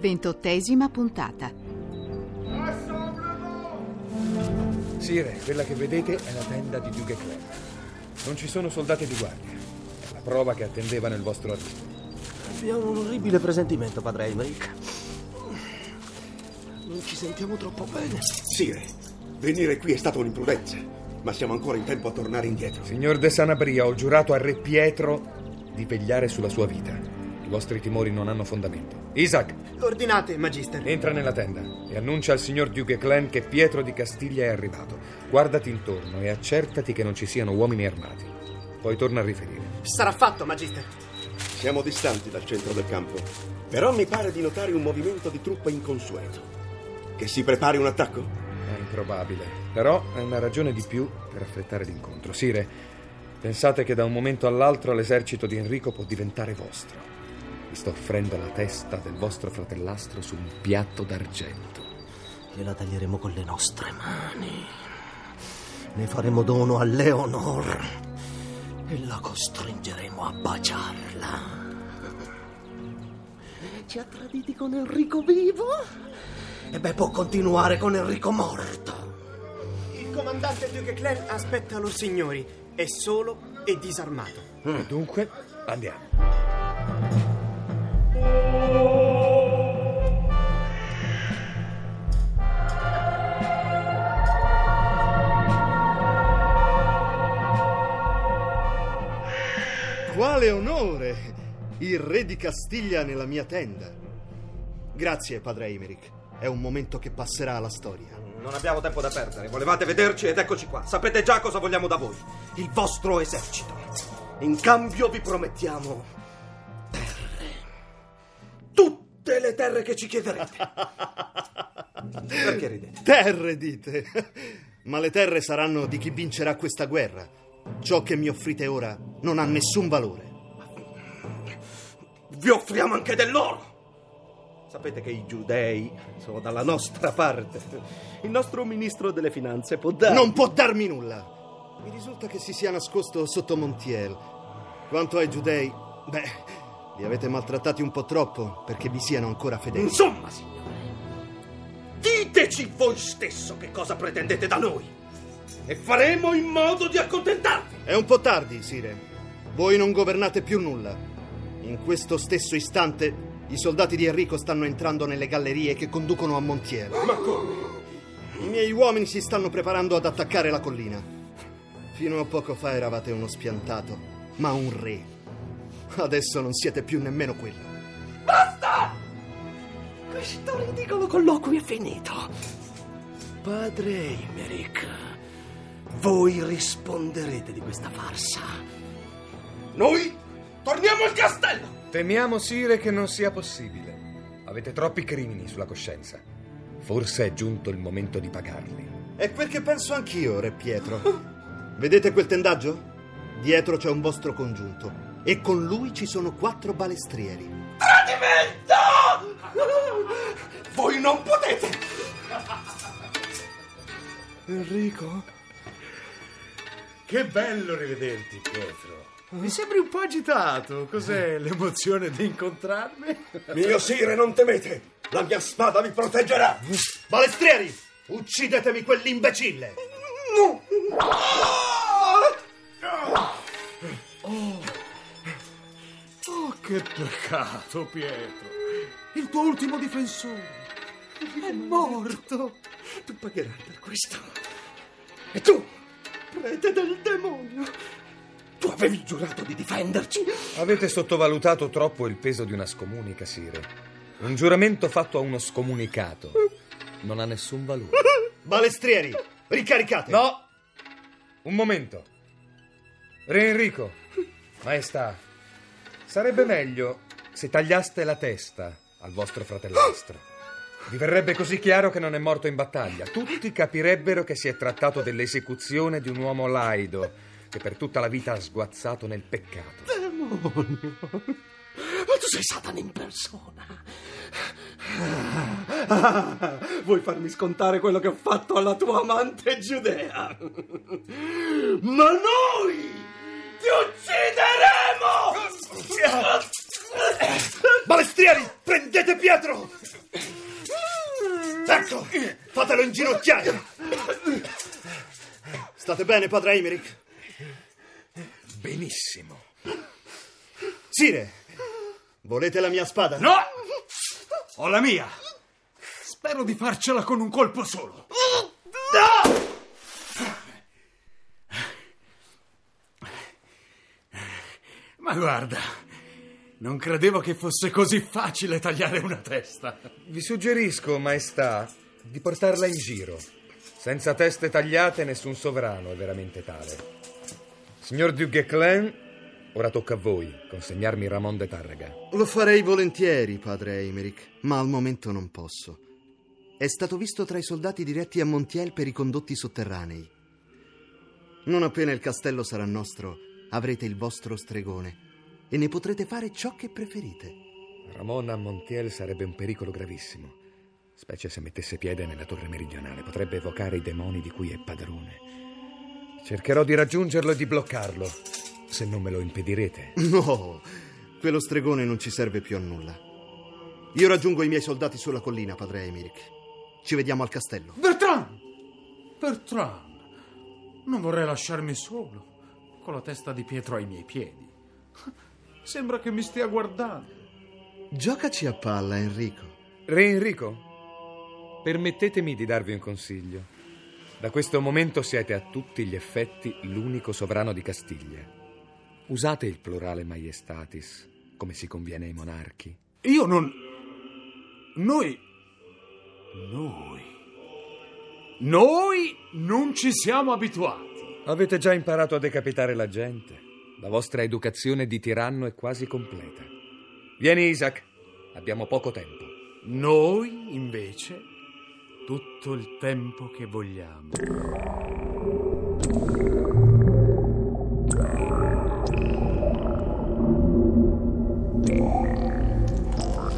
Ventottesima puntata. Sire, quella che vedete è la tenda di Duke Clem. Non ci sono soldati di guardia. È la prova che attendeva nel vostro arrivo. Abbiamo un orribile presentimento, padre Emmerich. Non ci sentiamo troppo bene. Sire, venire qui è stata un'imprudenza, ma siamo ancora in tempo a tornare indietro. Signor De Sanabria, ho giurato a Re Pietro di vegliare sulla sua vita. I vostri timori non hanno fondamento. Isaac, Ordinate, Magister. entra nella tenda e annuncia al signor Duke Clan che Pietro di Castiglia è arrivato. Guardati intorno e accertati che non ci siano uomini armati. Poi torna a riferire. Sarà fatto, Magister. Siamo distanti dal centro del campo, però mi pare di notare un movimento di truppe inconsueto. Che si prepari un attacco? È improbabile, però è una ragione di più per affrettare l'incontro. Sire, pensate che da un momento all'altro l'esercito di Enrico può diventare vostro. Vi sto offrendo la testa del vostro fratellastro su un piatto d'argento. Gliela taglieremo con le nostre mani. Ne faremo dono a Leonor e la costringeremo a baciarla. Ci ha traditi con Enrico vivo? E beh, può continuare con Enrico morto. Il comandante Duke Clan aspetta loro signori. È solo e disarmato. E dunque, andiamo. Il re di Castiglia nella mia tenda. Grazie, padre Emerick. È un momento che passerà alla storia. Non abbiamo tempo da perdere. Volevate vederci ed eccoci qua. Sapete già cosa vogliamo da voi. Il vostro esercito. In cambio vi promettiamo terre. Tutte le terre che ci chiederete. Perché ridete? Terre, dite! Ma le terre saranno di chi vincerà questa guerra. Ciò che mi offrite ora non ha nessun valore. Vi offriamo anche dell'oro. Sapete che i giudei sono dalla nostra parte. Il nostro ministro delle finanze può dare. Non può darmi nulla! Mi risulta che si sia nascosto sotto Montiel. Quanto ai giudei, beh, li avete maltrattati un po' troppo perché vi siano ancora fedeli. Insomma, signore, diteci voi stesso che cosa pretendete da noi. E faremo in modo di accontentarvi. È un po' tardi, Sire. Voi non governate più nulla. In questo stesso istante i soldati di Enrico stanno entrando nelle gallerie che conducono a Montiel. Ma come? I miei uomini si stanno preparando ad attaccare la collina. Fino a poco fa eravate uno spiantato, ma un re. Adesso non siete più nemmeno quello. Basta! Questo ridicolo colloquio è finito. Padre Emerick, voi risponderete di questa farsa. Noi torniamo al castello! Temiamo, Sire, che non sia possibile. Avete troppi crimini sulla coscienza. Forse è giunto il momento di pagarli. È quel che penso anch'io, Re Pietro. Vedete quel tendaggio? Dietro c'è un vostro congiunto. E con lui ci sono quattro balestrieri. Tradimento! Voi non potete! Enrico? Che bello rivederti, Pietro. Mi sembri un po' agitato. Cos'è l'emozione di incontrarmi? Mio sire, non temete! La mia spada vi proteggerà! Balestrieri! Uccidetemi quell'imbecille! Che peccato, Pietro. Il tuo ultimo difensore è morto. Tu pagherai per questo. E tu, prete del demonio, tu avevi giurato di difenderci. Avete sottovalutato troppo il peso di una scomunica, Sire. Un giuramento fatto a uno scomunicato non ha nessun valore. Balestrieri, ricaricate! No! Un momento. Re Enrico, maestà, sarebbe meglio se tagliaste la testa al vostro fratellastro. Vi verrebbe così chiaro che non è morto in battaglia. Tutti capirebbero che si è trattato dell'esecuzione di un uomo laido che per tutta la vita ha sguazzato nel peccato. Demonio. Ma tu sei Satana in persona. Ah, vuoi farmi scontare quello che ho fatto alla tua amante Giudea? Ma noi ti uccideremo! Balestrieri, prendete Pietro! Ecco, fatelo inginocchiare! State bene, padre Emerick? Benissimo. Sire, volete la mia spada? No! Ho la mia. Spero di farcela con un colpo solo. Ma guarda, non credevo che fosse così facile tagliare una testa. Vi suggerisco, maestà, di portarla in giro. Senza teste tagliate nessun sovrano è veramente tale. Signor Duc Guesclin, ora tocca a voi consegnarmi Ramon de Tarrega. Lo farei volentieri, padre Emerick, ma al momento non posso. È stato visto tra i soldati diretti a Montiel per i condotti sotterranei. Non appena il castello sarà nostro, avrete il vostro stregone e ne potrete fare ciò che preferite. Ramon a Montiel sarebbe un pericolo gravissimo, specie se mettesse piede nella torre meridionale. Potrebbe evocare i demoni di cui è padrone. Cercherò di raggiungerlo e di bloccarlo, se non me lo impedirete. No, quello stregone non ci serve più a nulla. Io raggiungo i miei soldati sulla collina, padre Emerick. Ci vediamo al castello. Bertrand! Bertrand! Non vorrei lasciarmi solo, con la testa di Pietro ai miei piedi. Sembra che mi stia guardando. Giocaci a palla, Enrico. Re Enrico, permettetemi di darvi un consiglio. Da questo momento siete a tutti gli effetti l'unico sovrano di Castiglia. Usate il plurale maiestatis, come si conviene ai monarchi. Io non. Noi. Noi. Noi non ci siamo abituati. Avete già imparato a decapitare la gente. La vostra educazione di tiranno è quasi completa. Vieni, Isaac. Abbiamo poco tempo. Noi, invece, tutto il tempo che vogliamo.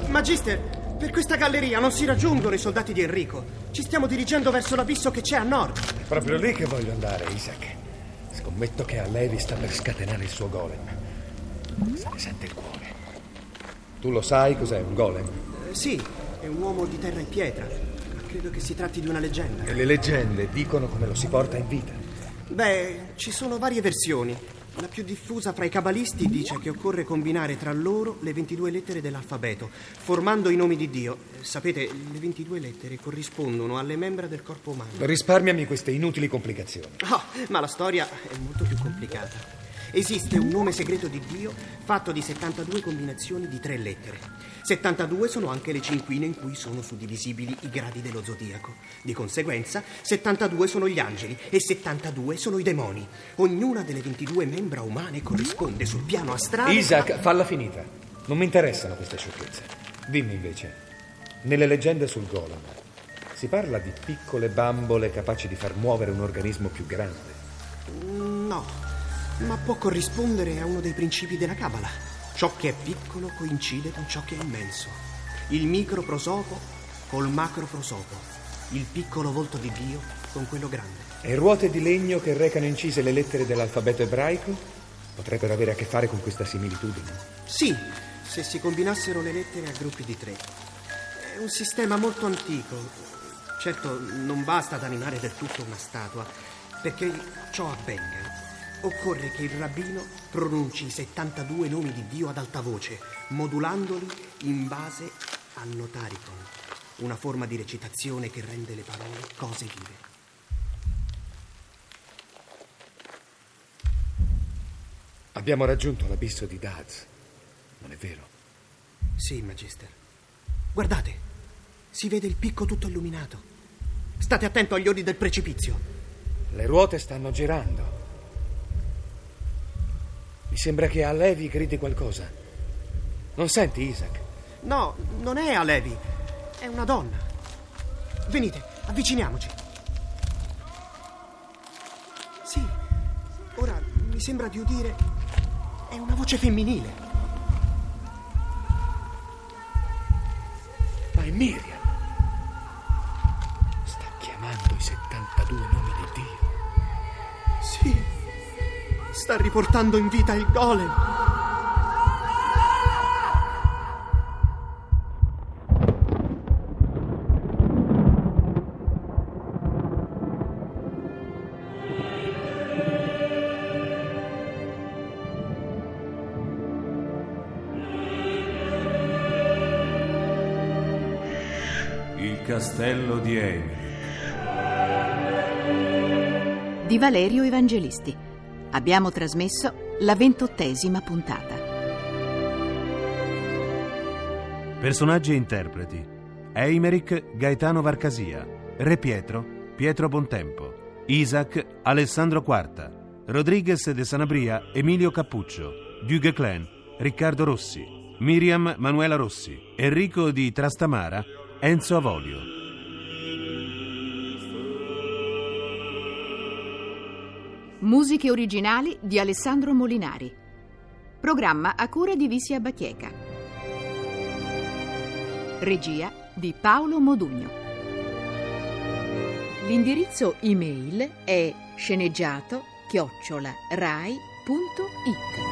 Magister, per questa galleria non si raggiungono i soldati di Enrico. Ci stiamo dirigendo verso l'abisso che c'è a nord. È proprio lì che voglio andare, Isaac. Scommetto che a Levi sta per scatenare il suo golem. Se ne sente il cuore. Tu lo sai cos'è un golem? Eh, sì, è un uomo di terra e pietra. Credo che si tratti di una leggenda. E le leggende dicono come lo si porta in vita. Beh, ci sono varie versioni. La più diffusa fra i cabalisti dice che occorre combinare tra loro le 22 lettere dell'alfabeto, formando i nomi di Dio. Eh, Sapete, le 22 lettere corrispondono alle membra del corpo umano. Risparmiami queste inutili complicazioni. Oh, ma la storia è molto più complicata. Esiste un nome segreto di Dio fatto di 72 combinazioni di tre lettere. 72 sono anche le cinquine in cui sono suddivisibili i gradi dello zodiaco. Di conseguenza, 72 sono gli angeli e 72 sono i demoni. Ognuna delle 22 membra umane corrisponde sul piano astrale. Isaac, falla finita. Non mi interessano queste sciocchezze. Dimmi invece, nelle leggende sul golem si parla di piccole bambole capaci di far muovere un organismo più grande. No, ma può corrispondere a uno dei principi della Cabala. Ciò che è piccolo coincide con ciò che è immenso. Il microprosopo col macroprosopo. Il piccolo volto di Dio con quello grande. E ruote di legno che recano incise le lettere dell'alfabeto ebraico potrebbero avere a che fare con questa similitudine. Sì, se si combinassero le lettere a gruppi di tre. È un sistema molto antico. Certo, non basta ad animare del tutto una statua, perché ciò avvenga. Occorre che il rabbino pronunci i 72 nomi di Dio ad alta voce, modulandoli in base al notaricon, una forma di recitazione che rende le parole cose vive. Abbiamo raggiunto l'abisso di Daz, non è vero? Sì, Magister. Guardate, si vede il picco tutto illuminato. State attento agli ori del precipizio. Le ruote stanno girando. Mi sembra che a Levi gridi qualcosa. Non senti, Isaac? No, non è Alevi, è una donna. Venite, avviciniamoci. Sì, ora mi sembra di udire. È una voce femminile. Ma è Miriam. Sta chiamando i 72 nomi di Dio. Sì, sta riportando in vita il golem. Il castello di Emily. di Valerio Evangelisti. Abbiamo trasmesso la ventottesima puntata. Personaggi e interpreti. Eimerick Gaetano Varcasia. Re Pietro Pietro Bontempo. Isaac Alessandro Quarta. Rodriguez de Sanabria Emilio Cappuccio. Dugue Clan Riccardo Rossi. Miriam Manuela Rossi. Enrico di Trastamara Enzo Avolio. Musiche originali di Alessandro Molinari. Programma a cura di Visia Bachieca. Regia di Paolo Modugno. L'indirizzo email è sceneggiato chiocciola rai.it.